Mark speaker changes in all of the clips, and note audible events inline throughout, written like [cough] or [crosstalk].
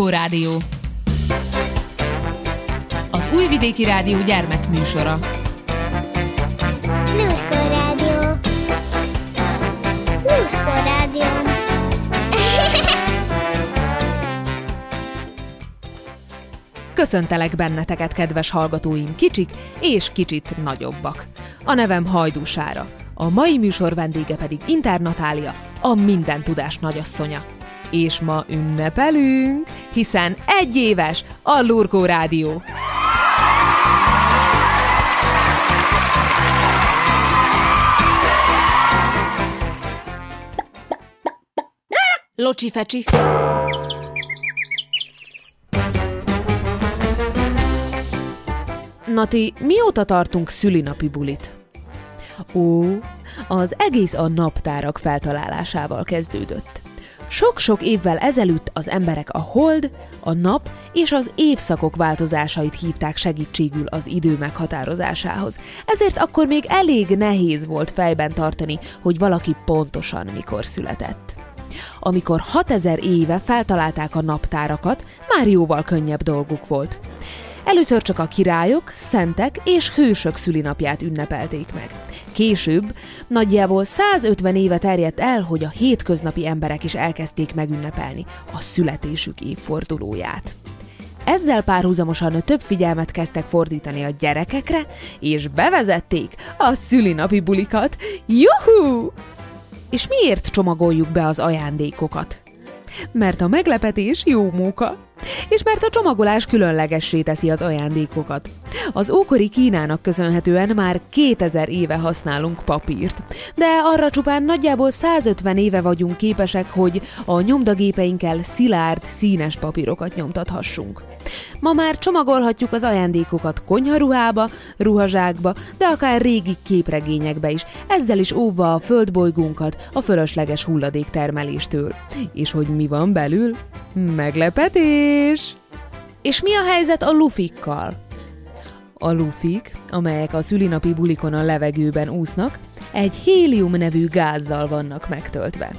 Speaker 1: Lurkó Rádió. Az Újvidéki Rádió gyermekműsora.
Speaker 2: Lurkó Rádió. Lurkó Rádió. [laughs]
Speaker 3: Köszöntelek benneteket, kedves hallgatóim, kicsik és kicsit nagyobbak. A nevem Hajdúsára. A mai műsor vendége pedig Internatália, a minden tudás nagyasszonya. És ma ünnepelünk, hiszen egy éves a Lurkó Rádió. Locsi fecsi. Nati, mióta tartunk szülinapi bulit? Ó, az egész a naptárak feltalálásával kezdődött. Sok-sok évvel ezelőtt az emberek a hold, a nap és az évszakok változásait hívták segítségül az idő meghatározásához. Ezért akkor még elég nehéz volt fejben tartani, hogy valaki pontosan mikor született. Amikor 6000 éve feltalálták a naptárakat, már jóval könnyebb dolguk volt. Először csak a királyok, szentek és hősök szülinapját ünnepelték meg. Később, nagyjából 150 éve terjedt el, hogy a hétköznapi emberek is elkezdték megünnepelni a születésük évfordulóját. Ezzel párhuzamosan több figyelmet kezdtek fordítani a gyerekekre, és bevezették a szülinapi bulikat. Juhu! És miért csomagoljuk be az ajándékokat? Mert a meglepetés jó móka, és mert a csomagolás különlegessé teszi az ajándékokat. Az ókori Kínának köszönhetően már 2000 éve használunk papírt, de arra csupán nagyjából 150 éve vagyunk képesek, hogy a nyomdagépeinkkel szilárd, színes papírokat nyomtathassunk. Ma már csomagolhatjuk az ajándékokat konyharuhába, ruhazsákba, de akár régi képregényekbe is, ezzel is óvva a földbolygónkat a fölösleges hulladéktermeléstől. És hogy mi van belül? Meglepetés! És mi a helyzet a lufikkal? A lufik, amelyek a szülinapi bulikon a levegőben úsznak, egy hélium nevű gázzal vannak megtöltve.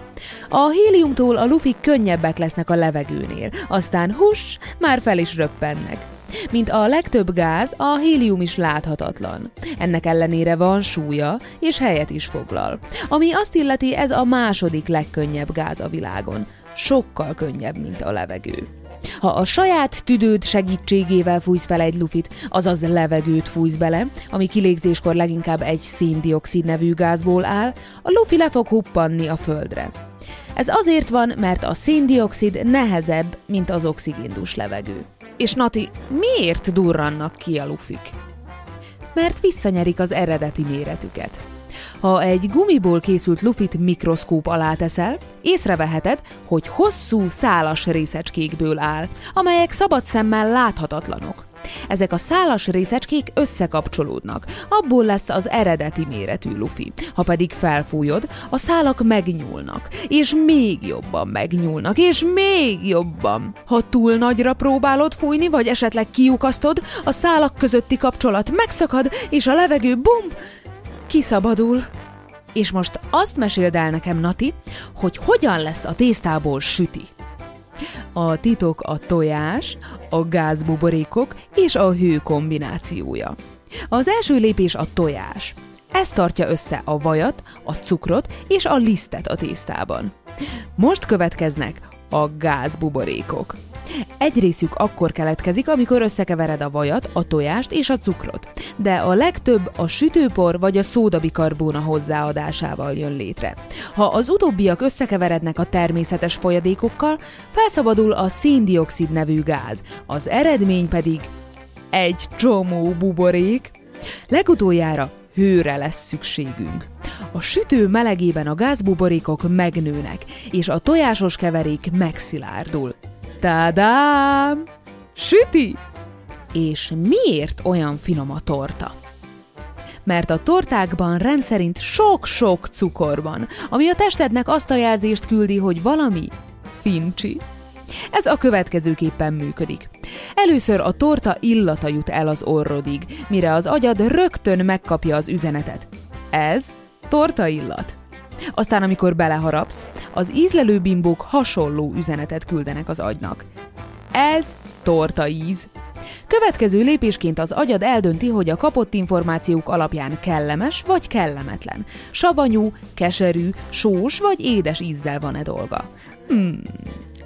Speaker 3: A héliumtól a lufik könnyebbek lesznek a levegőnél, aztán hus, már fel is röppennek. Mint a legtöbb gáz, a hélium is láthatatlan. Ennek ellenére van súlya, és helyet is foglal. Ami azt illeti, ez a második legkönnyebb gáz a világon. Sokkal könnyebb, mint a levegő. Ha a saját tüdőd segítségével fújsz fel egy lufit, azaz levegőt fújsz bele, ami kilégzéskor leginkább egy széndiokszid nevű gázból áll, a lufi le fog huppanni a földre. Ez azért van, mert a széndiokszid nehezebb, mint az oxigéndus levegő. És Nati, miért durrannak ki a lufik? Mert visszanyerik az eredeti méretüket. Ha egy gumiból készült lufit mikroszkóp alá teszel, észreveheted, hogy hosszú, szálas részecskékből áll, amelyek szabad szemmel láthatatlanok. Ezek a szálas részecskék összekapcsolódnak, abból lesz az eredeti méretű lufi. Ha pedig felfújod, a szálak megnyúlnak, és még jobban megnyúlnak, és még jobban. Ha túl nagyra próbálod fújni, vagy esetleg kiukasztod, a szálak közötti kapcsolat megszakad, és a levegő bum, kiszabadul. És most azt meséld el nekem, Nati, hogy hogyan lesz a tésztából süti. A titok a tojás, a gázbuborékok és a hő kombinációja. Az első lépés a tojás. Ez tartja össze a vajat, a cukrot és a lisztet a tésztában. Most következnek a gázbuborékok. Egy részük akkor keletkezik, amikor összekevered a vajat, a tojást és a cukrot, de a legtöbb a sütőpor vagy a szódabikarbóna hozzáadásával jön létre. Ha az utóbbiak összekeverednek a természetes folyadékokkal, felszabadul a széndiokszid nevű gáz, az eredmény pedig egy csomó buborék. Legutoljára hőre lesz szükségünk. A sütő melegében a gázbuborékok megnőnek, és a tojásos keverék megszilárdul. Tádám! Süti! És miért olyan finom a torta? Mert a tortákban rendszerint sok-sok cukor van, ami a testednek azt a jelzést küldi, hogy valami fincsi. Ez a következőképpen működik. Először a torta illata jut el az orrodig, mire az agyad rögtön megkapja az üzenetet. Ez torta illat. Aztán, amikor beleharapsz, az ízlelő bimbók hasonló üzenetet küldenek az agynak. Ez torta íz. Következő lépésként az agyad eldönti, hogy a kapott információk alapján kellemes vagy kellemetlen, savanyú, keserű, sós vagy édes ízzel van-e dolga. Hmm,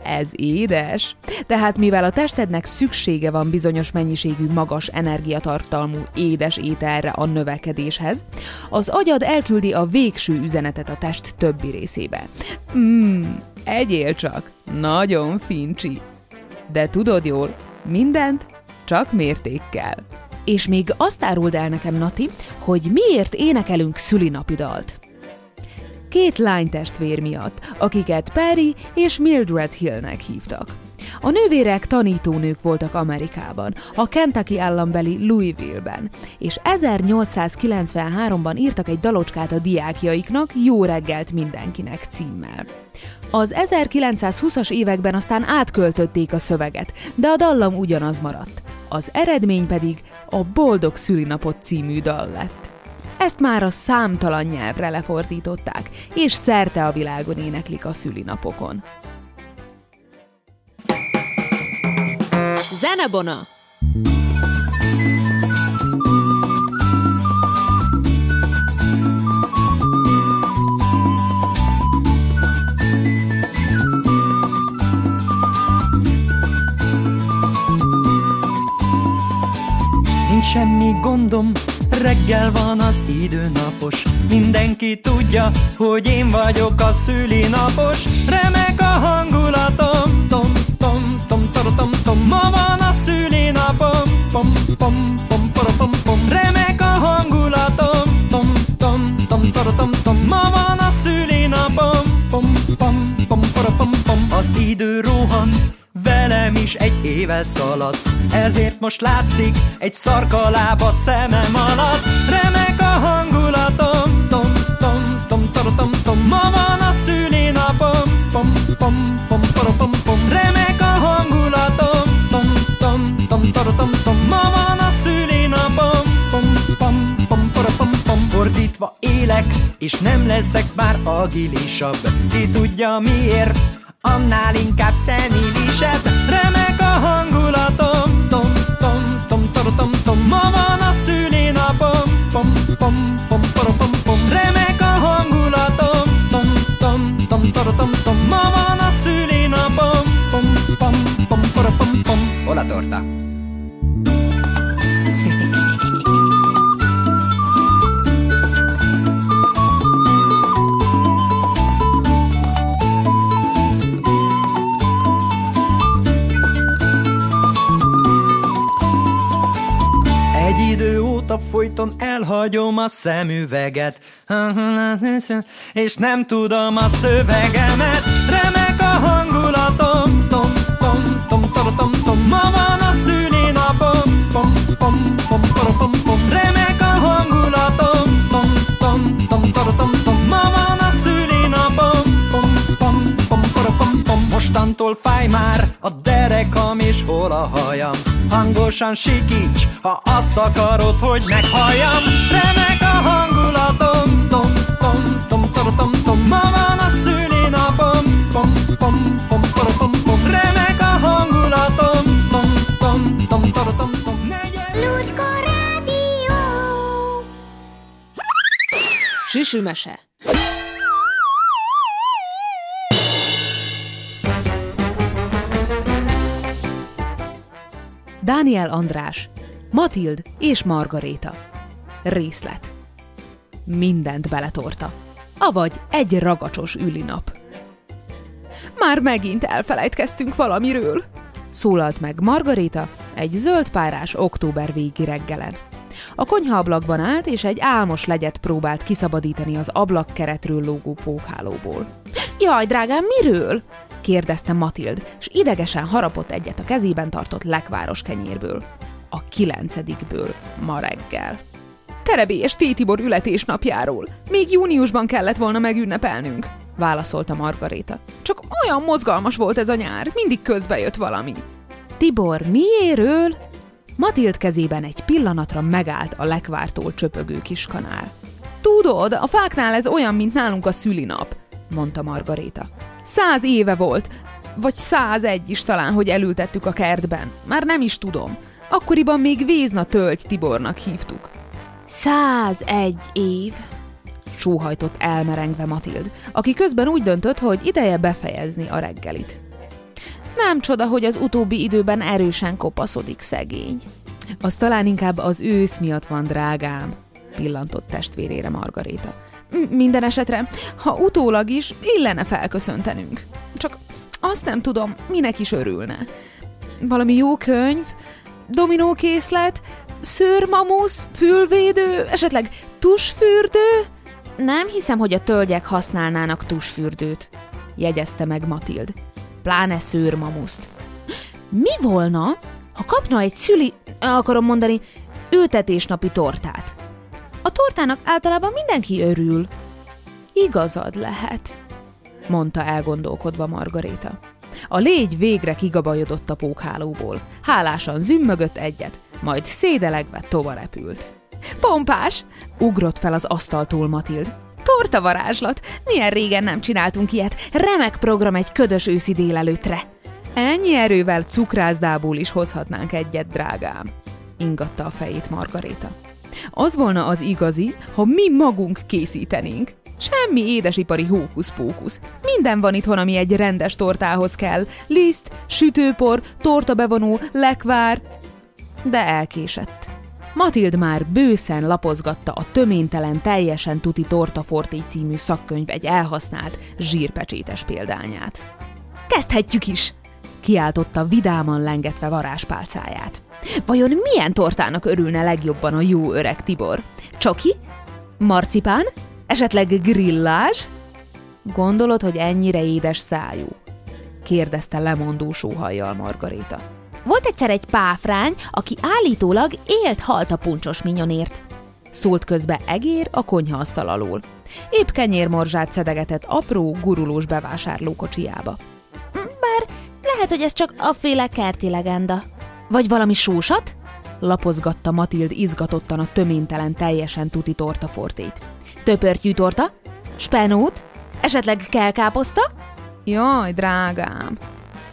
Speaker 3: ez édes. Tehát mivel a testednek szüksége van bizonyos mennyiségű magas energiatartalmú édes ételre a növekedéshez, az agyad elküldi a végső üzenetet a test többi részébe. Mmm, egyél csak, nagyon fincsi. De tudod jól, mindent csak mértékkel. És még azt áruld el nekem, Nati, hogy miért énekelünk szülinapi dalt két lánytestvér miatt, akiket Perry és Mildred Hillnek hívtak. A nővérek tanítónők voltak Amerikában, a Kentucky állambeli Louisville-ben, és 1893-ban írtak egy dalocskát a diákjaiknak Jó reggelt mindenkinek címmel. Az 1920-as években aztán átköltötték a szöveget, de a dallam ugyanaz maradt. Az eredmény pedig a Boldog szülinapot című dal lett. Ezt már a számtalan nyelvre lefordították, és szerte a világon éneklik a szülinapokon.
Speaker 1: Zenebona!
Speaker 4: Nincs semmi gondom, Reggel van az időnapos. Mindenki tudja, hogy én vagyok a szülinapos. Remek a hangulatom. Tom, tom, tom, tom, tom, tom. Ma van a szülinapom. Pom, pom, pom, pom, pom, pom. Remek a hangulatom. Tom, tom, tom, tom, tom, tom. Ma van a szülinapom. Pom, pom, pom, pom, pom, pom. Az idő rohan velem is egy éve szaladt. Ezért most látszik egy szarkalába szemem alatt. Remek a hangulatom, tom, tom, tom, tom, tom, tom. Ma van a szülinapom, pom, pom, pom, pom, pom, pom. Remek a hangulatom, tom, tom, tom, tom, tom, tom. Ma van a szülinapom, pom, pom, pom, pom, pom, pom. Fordítva élek, és nem leszek már agilisabb. Ki tudja miért, annál inkább szenilisebb Remek a hangulatom, tom, tom, tom, tom, tom, tom. Ma van a szülinapom, pom, pom, pom, pom, pom, pom. Remek a hangulatom, tom, tom, tom, tom, tom, tom. Ma van a szülinapom, pom, pom, pom, pom, pom, pom. Hol a torta? Folyton elhagyom a szemüveget. És nem tudom a szövegemet. Remek a hangulatom. Tom, tom, tom, tom, tom, tom Ma van a szülinapom Pom, pom, pom, Mostantól fáj már a derekam és hol a hajam? Hangosan sikíts, ha azt akarod, hogy meghalljam. Remek a hangulatom, tom, tom, tom, tom, tom, tom Ma van a szülinapom, pom, pom, pom, pom, pom, pom Remek a hangulatom, tom, tom, tom, tom, tom, tom Negyed...
Speaker 2: Lucska Rádió!
Speaker 3: Dániel András, Matild és Margaréta. Részlet. Mindent beletorta. Avagy egy ragacsos ülinap. Már megint elfelejtkeztünk valamiről, szólalt meg Margaréta egy zöldpárás október végi reggelen. A konyhaablakban állt, és egy álmos legyet próbált kiszabadítani az ablakkeretről lógó pókhálóból. Jaj, drágám, miről? Kérdezte Matild, és idegesen harapott egyet a kezében tartott lekváros kenyérből. A kilencedikből ma reggel. Terebé és Tétibor ületésnapjáról. Még júniusban kellett volna megünnepelnünk, válaszolta Margaréta. Csak olyan mozgalmas volt ez a nyár, mindig közbe jött valami. Tibor, miéről? Matild kezében egy pillanatra megállt a lekvártól csöpögő kis kanál. Tudod, a fáknál ez olyan, mint nálunk a szülinap, mondta Margaréta. Száz éve volt. vagy 101 is talán, hogy elültettük a kertben. Már nem is tudom. Akkoriban még Vézna Tölgy Tibornak hívtuk.
Speaker 1: 101 év.
Speaker 3: Sóhajtott elmerengve Matild, aki közben úgy döntött, hogy ideje befejezni a reggelit. Nem csoda, hogy az utóbbi időben erősen kopaszodik szegény. Az talán inkább az ősz miatt van, drágám, pillantott testvérére Margaréta. Minden esetre, ha utólag is, illene felköszöntenünk. Csak azt nem tudom, minek is örülne. Valami jó könyv, dominókészlet, szőrmamusz, fülvédő, esetleg tusfürdő?
Speaker 1: Nem hiszem, hogy a tölgyek használnának tusfürdőt,
Speaker 3: jegyezte meg Matild. Pláne szőrmamuszt.
Speaker 1: Mi volna, ha kapna egy szüli, akarom mondani, ültetésnapi tortát? A tortának általában mindenki örül.
Speaker 3: Igazad lehet, mondta elgondolkodva Margaréta. A légy végre kigabajodott a pókhálóból. Hálásan zümmögött egyet, majd szédelegve tova repült. Pompás! ugrott fel az asztaltól Matild. Torta varázslat! Milyen régen nem csináltunk ilyet! Remek program egy ködös őszi délelőtre! Ennyi erővel cukrászdából is hozhatnánk egyet, drágám! ingatta a fejét Margaréta. Az volna az igazi, ha mi magunk készítenénk. Semmi édesipari hókusz-pókusz. Minden van itthon, ami egy rendes tortához kell. Liszt, sütőpor, tortabevonó, lekvár. De elkésett. Matild már bőszen lapozgatta a töménytelen, teljesen tuti tortaforté című szakkönyv egy elhasznált, zsírpecsétes példányát. Kezdhetjük is! kiáltotta vidáman lengetve varázspálcáját. Vajon milyen tortának örülne legjobban a jó öreg Tibor? Csoki? Marcipán? Esetleg grillás? Gondolod, hogy ennyire édes szájú? kérdezte lemondó sóhajjal Margaréta.
Speaker 1: Volt egyszer egy páfrány, aki állítólag élt halt a puncsos minyonért.
Speaker 3: Szólt közbe egér a konyhaasztal alól. Épp kenyérmorzsát szedegetett apró, gurulós bevásárlókocsiába.
Speaker 1: Bár lehet, hogy ez csak a féle kerti legenda. Vagy valami sósat?
Speaker 3: Lapozgatta Matild izgatottan a töménytelen, teljesen tuti tortafortét.
Speaker 1: Töpörtyű torta? Spenót? Esetleg kelkáposzta?
Speaker 3: Jaj, drágám,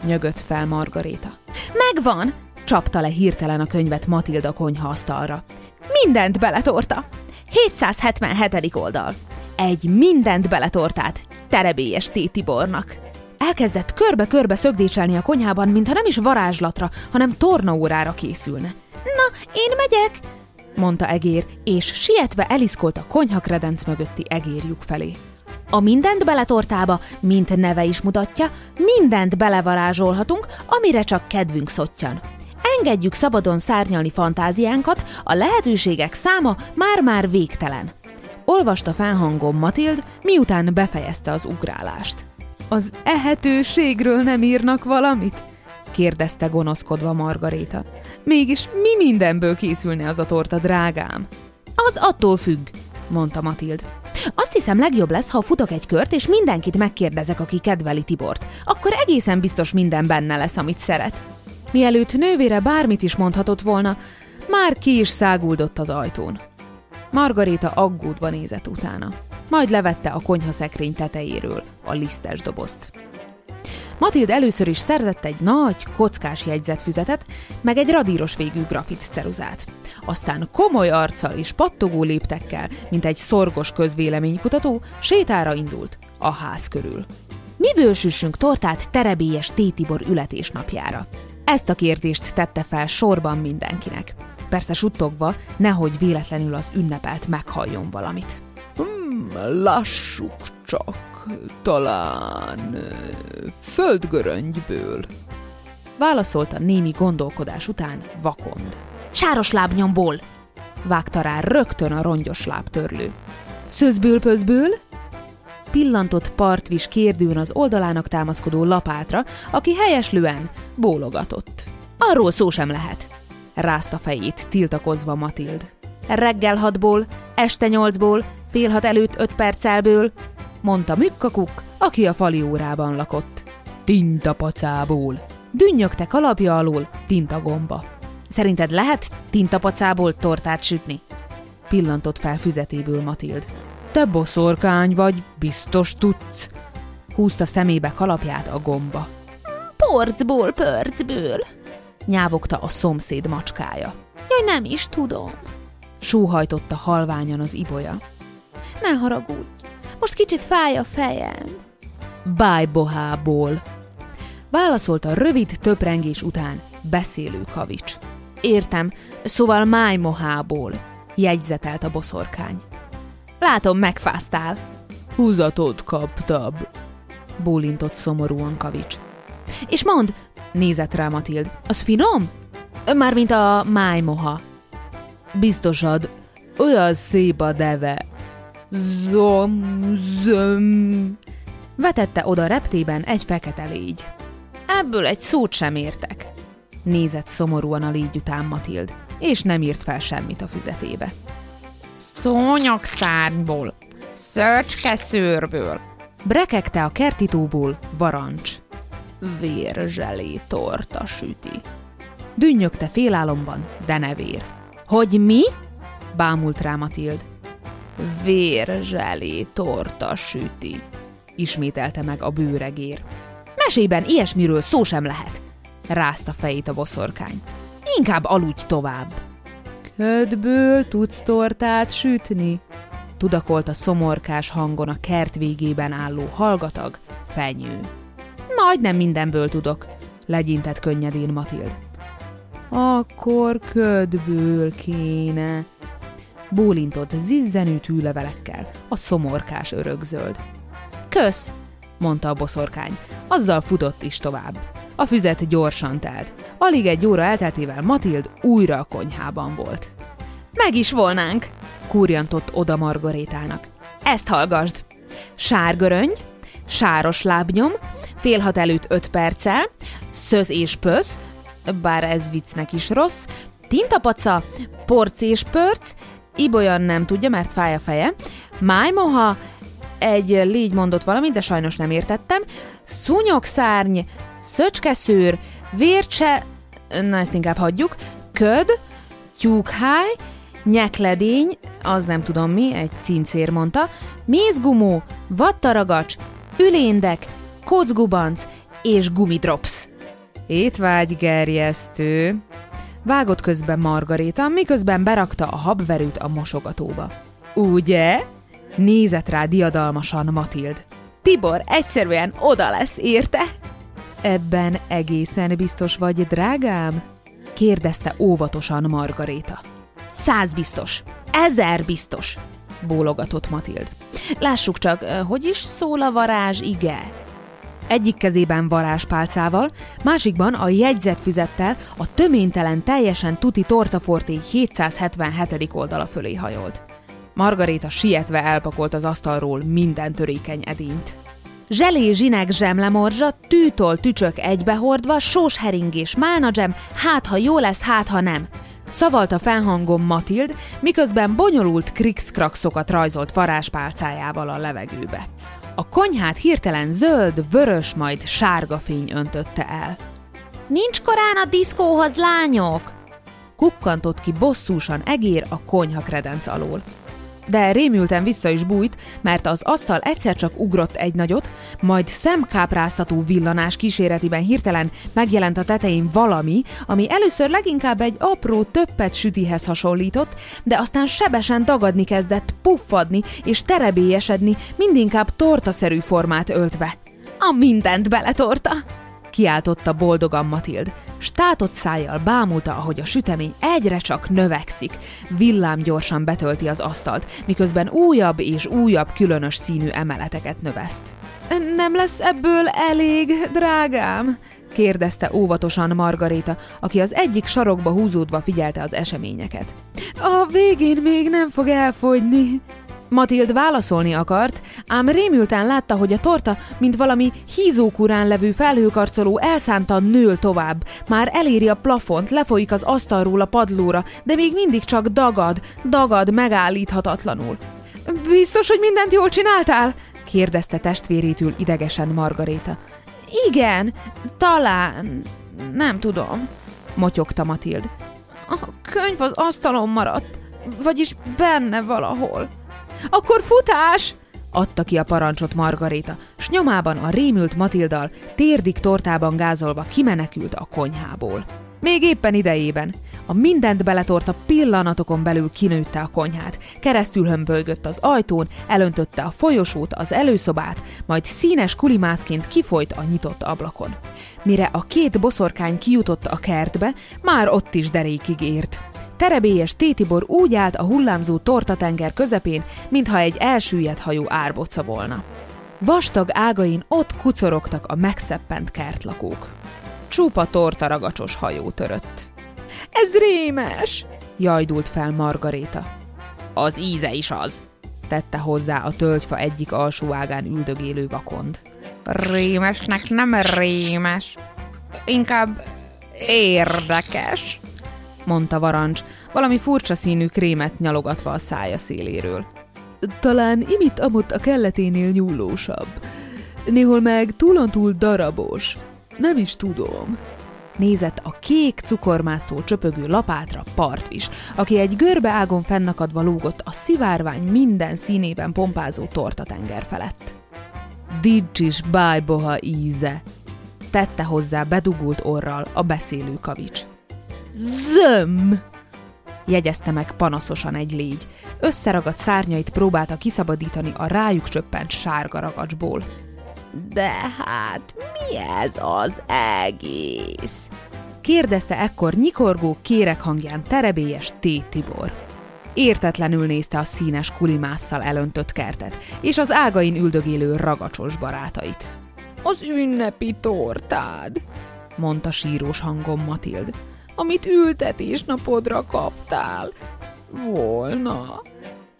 Speaker 3: nyögött fel Margaréta.
Speaker 1: Megvan!
Speaker 3: Csapta le hirtelen a könyvet Matilda konyhaasztalra. Mindent beletorta! 777. oldal. Egy mindent beletortát terebélyes Tibornak. Elkezdett körbe-körbe szögdécselni a konyhában, mintha nem is varázslatra, hanem tornaórára készülne.
Speaker 1: Na, én megyek,
Speaker 3: mondta egér, és sietve eliszkolt a konyhakredenc mögötti egérjuk felé.
Speaker 1: A mindent beletortába, mint neve is mutatja, mindent belevarázsolhatunk, amire csak kedvünk szottyan. Engedjük szabadon szárnyalni fantáziánkat, a lehetőségek száma már-már végtelen.
Speaker 3: Olvasta felhangon Matild, miután befejezte az ugrálást. Az ehetőségről nem írnak valamit? kérdezte gonoszkodva Margaréta. Mégis mi mindenből készülne az a torta, drágám?
Speaker 1: Az attól függ, mondta Matild. Azt hiszem legjobb lesz, ha futok egy kört, és mindenkit megkérdezek, aki kedveli Tibort. Akkor egészen biztos minden benne lesz, amit szeret.
Speaker 3: Mielőtt nővére bármit is mondhatott volna, már ki is száguldott az ajtón. Margaréta aggódva nézett utána. Majd levette a konyhaszekrény tetejéről a lisztes dobozt. Matild először is szerzett egy nagy, kockás jegyzetfüzetet, meg egy radíros végű grafit ceruzát. Aztán komoly arccal és pattogó léptekkel, mint egy szorgos közvéleménykutató, sétára indult a ház körül.
Speaker 1: Miből süssünk tortát terebélyes Tétibor ületésnapjára?
Speaker 3: Ezt a kérdést tette fel sorban mindenkinek. Persze suttogva, nehogy véletlenül az ünnepelt meghalljon valamit. Hmm, lássuk csak talán földgöröngyből. Válaszolta némi gondolkodás után vakond.
Speaker 1: Sáros lábnyomból!
Speaker 3: Vágta rá rögtön a rongyos lábtörlő. Szözből pözből? Pillantott partvis kérdőn az oldalának támaszkodó lapátra, aki helyeslően bólogatott. Arról szó sem lehet. Rázta fejét, tiltakozva Matild. Reggel hatból, este nyolcból, fél hat előtt öt percelből, mondta Mükkakuk, aki a fali órában lakott. Tintapacából. Dünnyögte kalapja alól tintagomba. Szerinted lehet tintapacából tortát sütni? Pillantott fel füzetéből Matild. Te boszorkány vagy, biztos tudsz. Húzta szemébe kalapját a gomba. Porcból, pörcből, nyávogta a szomszéd macskája. Jaj, nem is tudom. Súhajtotta halványan az ibolya. Ne haragudj, most kicsit fáj a fejem. Bájbohából, válaszolta rövid töprengés után beszélő kavics. Értem, szóval májmohából, jegyzetelt a boszorkány. Látom, megfáztál. Húzatot kaptam, bólintott szomorúan kavics. És mond, nézett rá Matild, az finom? Mármint a májmoha. Biztosad, olyan szép a deve. Zom, zöm. Vetette oda reptében egy fekete légy. Ebből egy szót sem értek. Nézett szomorúan a légy után Matild, és nem írt fel semmit a füzetébe. Szónyok szárnyból, szörcske szőrből. Brekegte a kertitóból varancs. Vérzselé torta süti. Dünnyögte félálomban, de ne vér. Hogy mi? Bámult rá Matild. Vérzselé torta süti, ismételte meg a bőregér. Mesében ilyesmiről szó sem lehet, rázta fejét a boszorkány. Inkább aludj tovább. Ködből tudsz tortát sütni? Tudakolt a szomorkás hangon a kert végében álló hallgatag, fenyő. Majdnem mindenből tudok, legyintett könnyedén Matild. Akkor ködből kéne. Bólintott zizzenő tűlevelekkel a szomorkás örökzöld. Kösz, mondta a boszorkány. Azzal futott is tovább. A füzet gyorsan telt. Alig egy óra elteltével Matild újra a konyhában volt. Meg is volnánk, kúrjantott oda Margarétának. Ezt hallgasd! Sárgöröngy, sáros lábnyom, fél hat előtt öt perccel, szöz és pösz, bár ez viccnek is rossz, tintapaca, porc és pörc, Ibolyan nem tudja, mert fáj a feje, májmoha, egy légy mondott valamit, de sajnos nem értettem, szúnyokszárny, szöcskeszőr, vércse, na ezt inkább hagyjuk, köd, tyúkháj, nyekledény, az nem tudom mi, egy cincér mondta, mézgumó, vattaragacs, üléndek, kocgubanc és gumidrops. Étvágy gerjesztő. Vágott közben Margaréta, miközben berakta a habverőt a mosogatóba. Ugye? Nézett rá diadalmasan Matild. Tibor egyszerűen oda lesz, érte? Ebben egészen biztos vagy, drágám? kérdezte óvatosan Margaréta. Száz biztos, ezer biztos, bólogatott Matild. Lássuk csak, hogy is szól a varázs ige? Egyik kezében varázspálcával, másikban a jegyzetfüzettel a töménytelen, teljesen tuti tortaforté 777. oldala fölé hajolt. Margaréta sietve elpakolt az asztalról minden törékeny edényt. Zselé, zsinek, zsemlemorzsa, tűtól tücsök egybehordva, sós heringés, málnadzsem, hát ha jó lesz, hát ha nem. Szavalta felhangom Matild, miközben bonyolult krikszkrakszokat rajzolt varázspálcájával a levegőbe. A konyhát hirtelen zöld, vörös, majd sárga fény öntötte el. Nincs korán a diszkóhoz, lányok! Kukkantott ki bosszúsan egér a konyha kredenc alól de rémülten vissza is bújt, mert az asztal egyszer csak ugrott egy nagyot, majd szemkápráztató villanás kíséretében hirtelen megjelent a tetején valami, ami először leginkább egy apró töppet sütihez hasonlított, de aztán sebesen dagadni kezdett, puffadni és terebélyesedni, mindinkább tortaszerű formát öltve. A mindent beletorta! Kiáltotta boldogan Matild. Státott szájjal bámulta, ahogy a sütemény egyre csak növekszik. Villám gyorsan betölti az asztalt, miközben újabb és újabb különös színű emeleteket növeszt. Nem lesz ebből elég, drágám? kérdezte óvatosan Margaréta, aki az egyik sarokba húzódva figyelte az eseményeket. A végén még nem fog elfogyni, Matild válaszolni akart, ám rémülten látta, hogy a torta, mint valami hízókurán levő felhőkarcoló elszántan nől tovább. Már eléri a plafont, lefolyik az asztalról a padlóra, de még mindig csak dagad, dagad megállíthatatlanul. Biztos, hogy mindent jól csináltál? kérdezte testvérétől idegesen Margaréta. Igen, talán, nem tudom, motyogta Matild. A könyv az asztalon maradt, vagyis benne valahol. Akkor futás! Adta ki a parancsot Margaréta, s nyomában a rémült Matildal térdig tortában gázolva kimenekült a konyhából. Még éppen idejében. A mindent beletorta pillanatokon belül kinőtte a konyhát, keresztül hömbölygött az ajtón, elöntötte a folyosót, az előszobát, majd színes kulimászként kifolyt a nyitott ablakon. Mire a két boszorkány kijutott a kertbe, már ott is derékig ért. Terebélyes Tétibor úgy állt a hullámzó tortatenger közepén, mintha egy elsüllyedt hajó árboca volna. Vastag ágain ott kucorogtak a megszeppent kertlakók. Csupa torta ragacsos hajó törött. Ez rémes! jajdult fel Margaréta. Az íze is az, tette hozzá a tölgyfa egyik alsó ágán üldögélő vakond.
Speaker 1: Rémesnek nem rémes, inkább érdekes,
Speaker 3: mondta Varancs, valami furcsa színű krémet nyalogatva a szája széléről.
Speaker 5: Talán imit amott a kelleténél nyúlósabb. Néhol meg túlontúl darabos. Nem is tudom.
Speaker 3: Nézett a kék cukormászó csöpögő lapátra partvis, aki egy görbe ágon fennakadva lógott a szivárvány minden színében pompázó tortatenger felett. Dicsis bájboha íze, tette hozzá bedugult orral a beszélő kavics.
Speaker 5: Zöm!
Speaker 3: jegyezte meg panaszosan egy légy. Összeragadt szárnyait próbálta kiszabadítani a rájuk csöppent sárga ragacsból.
Speaker 1: De hát mi ez az egész?
Speaker 3: Kérdezte ekkor nyikorgó kérek hangján terebélyes T. Tibor. Értetlenül nézte a színes kulimásszal elöntött kertet, és az ágain üldögélő ragacsos barátait.
Speaker 1: Az ünnepi tortád,
Speaker 3: mondta sírós hangon Matild
Speaker 1: amit ültetésnapodra kaptál. Volna.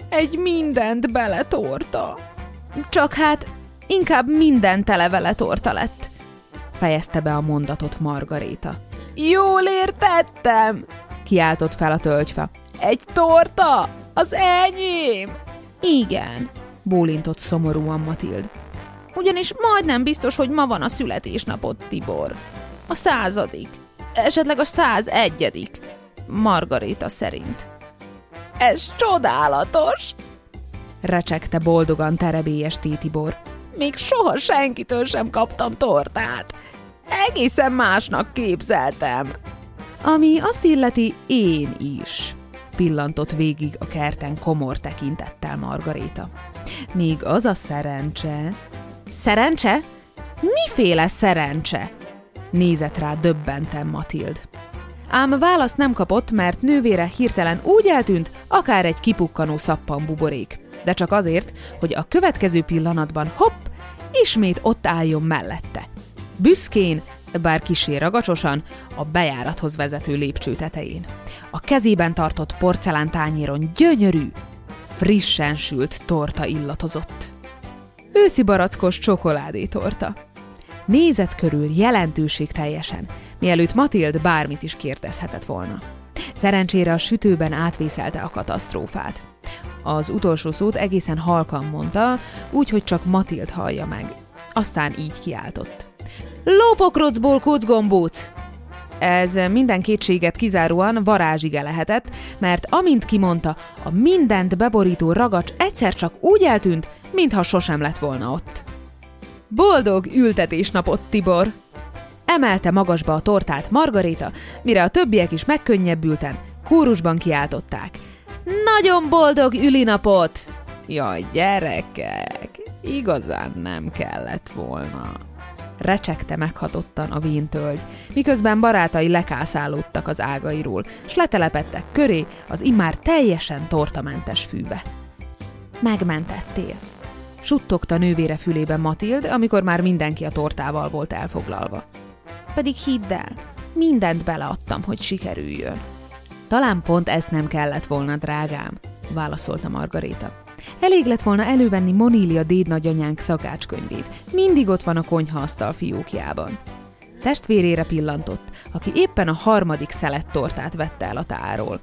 Speaker 1: Egy mindent beletorta.
Speaker 3: Csak hát inkább minden tele vele torta lett, fejezte be a mondatot Margaréta.
Speaker 1: Jól értettem,
Speaker 3: kiáltott fel a tölgyfa.
Speaker 1: Egy torta? Az enyém?
Speaker 3: Igen, bólintott szomorúan Matild.
Speaker 1: Ugyanis majdnem biztos, hogy ma van a születésnapod, Tibor. A századik esetleg a 101 Margarita szerint. Ez csodálatos!
Speaker 3: recsegte boldogan terebélyes Titibor.
Speaker 1: Még soha senkitől sem kaptam tortát. Egészen másnak képzeltem.
Speaker 3: Ami azt illeti, én is, pillantott végig a kerten komor tekintettel Margaréta. Míg az a szerencse... Szerencse? Miféle szerencse? Nézett rá döbbenten Matild. Ám választ nem kapott, mert nővére hirtelen úgy eltűnt, akár egy kipukkanó szappan buborék. De csak azért, hogy a következő pillanatban hopp, ismét ott álljon mellette. Büszkén, bár kisé ragacsosan, a bejárathoz vezető lépcső tetején. A kezében tartott porcelántányéron gyönyörű, frissen sült torta illatozott. Őszi barackos csokoládé torta. Nézett körül jelentőség teljesen, mielőtt Matild bármit is kérdezhetett volna. Szerencsére a sütőben átvészelte a katasztrófát. Az utolsó szót egészen halkan mondta, úgyhogy csak Matild hallja meg. Aztán így kiáltott. Lópokrocból kucgombóc! Ez minden kétséget kizáróan varázsige lehetett, mert amint kimondta, a mindent beborító ragacs egyszer csak úgy eltűnt, mintha sosem lett volna ott. Boldog ültetésnapot, Tibor! Emelte magasba a tortát Margaréta, mire a többiek is megkönnyebbülten, kórusban kiáltották. Nagyon boldog ülinapot! Jaj, gyerekek, igazán nem kellett volna. Recsegte meghatottan a víntölgy, miközben barátai lekászálódtak az ágairól, s letelepettek köré az immár teljesen tortamentes fűbe. Megmentettél, Suttogta nővére fülében Matild, amikor már mindenki a tortával volt elfoglalva. Pedig hidd el, mindent beleadtam, hogy sikerüljön. Talán pont ezt nem kellett volna, drágám, válaszolta Margaréta. Elég lett volna elővenni Monília dédnagyanyánk szakácskönyvét. Mindig ott van a konyhaasztal fiókjában. Testvérére pillantott, aki éppen a harmadik szelet tortát vette el a táról.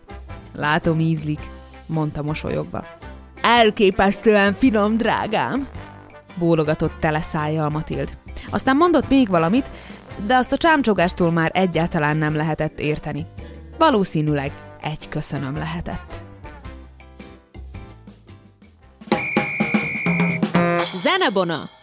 Speaker 3: Látom ízlik, mondta mosolyogva.
Speaker 1: Elképesztően finom, drágám!
Speaker 3: Bólogatott tele szájjal Matild. Aztán mondott még valamit, de azt a csámcsogástól már egyáltalán nem lehetett érteni. Valószínűleg egy köszönöm lehetett.
Speaker 6: Zenebona!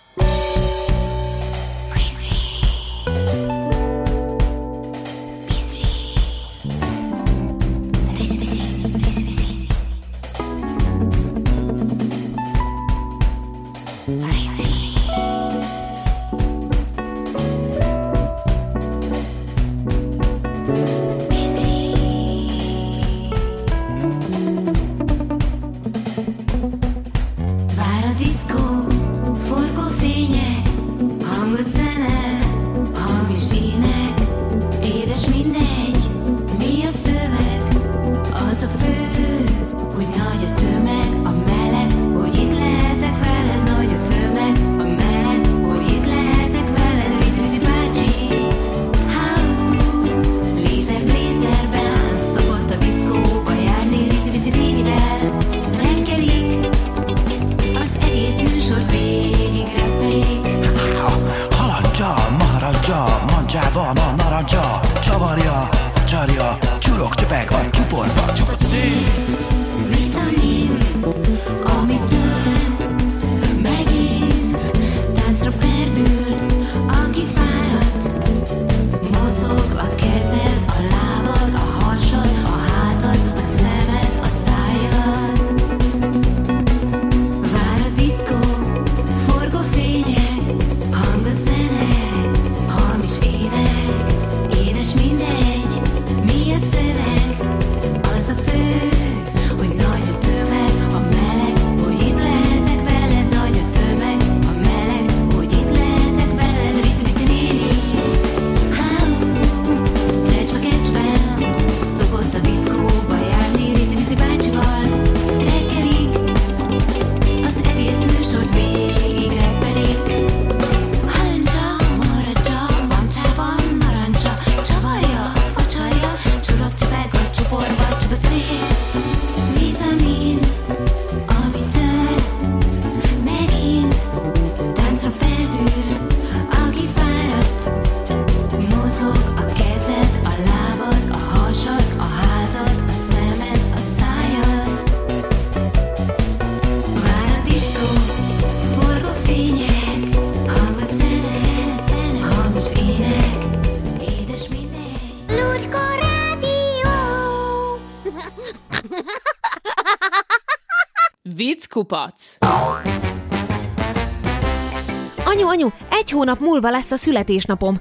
Speaker 3: Anyu, anyu, egy hónap múlva lesz a születésnapom.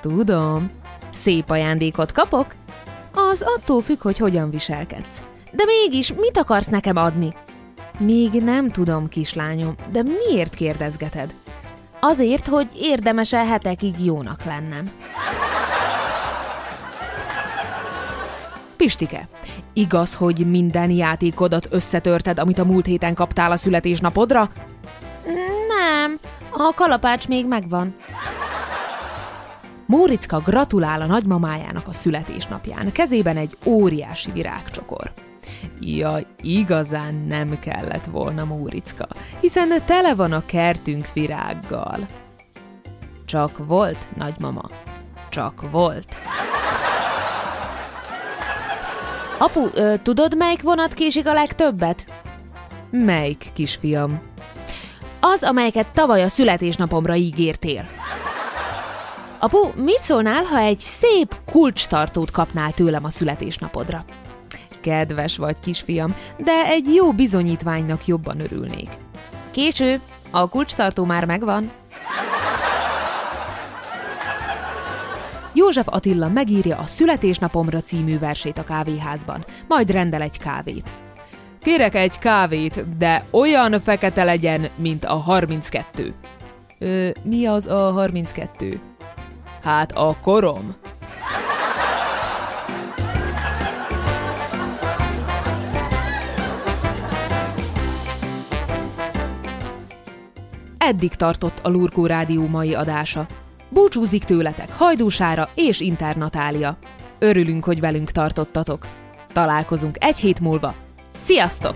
Speaker 3: Tudom. Szép ajándékot kapok? Az attól függ, hogy hogyan viselkedsz. De mégis, mit akarsz nekem adni? Még nem tudom, kislányom, de miért kérdezgeted? Azért, hogy érdemes-e hetekig jónak lennem. Pistike, igaz, hogy minden játékodat összetörted, amit a múlt héten kaptál a születésnapodra? Nem, a kalapács még megvan. Móricka gratulál a nagymamájának a születésnapján, kezében egy óriási virágcsokor. Ja, igazán nem kellett volna Móricka, hiszen tele van a kertünk virággal. Csak volt, nagymama. Csak volt. Apu, ö, tudod, melyik vonat késik a legtöbbet? Melyik, kisfiam? Az, amelyeket tavaly a születésnapomra ígértél. Apu, mit szólnál, ha egy szép kulcstartót kapnál tőlem a születésnapodra? Kedves vagy, kisfiam, de egy jó bizonyítványnak jobban örülnék. Késő, a kulcstartó már megvan. József Attila megírja a Születésnapomra című versét a kávéházban, majd rendel egy kávét. Kérek egy kávét, de olyan fekete legyen, mint a 32. Ö, mi az a 32? Hát a korom. Eddig tartott a Lurkó Rádió mai adása. Búcsúzik tőletek Hajdúsára és Internatália. Örülünk, hogy velünk tartottatok. Találkozunk egy hét múlva. Sziasztok!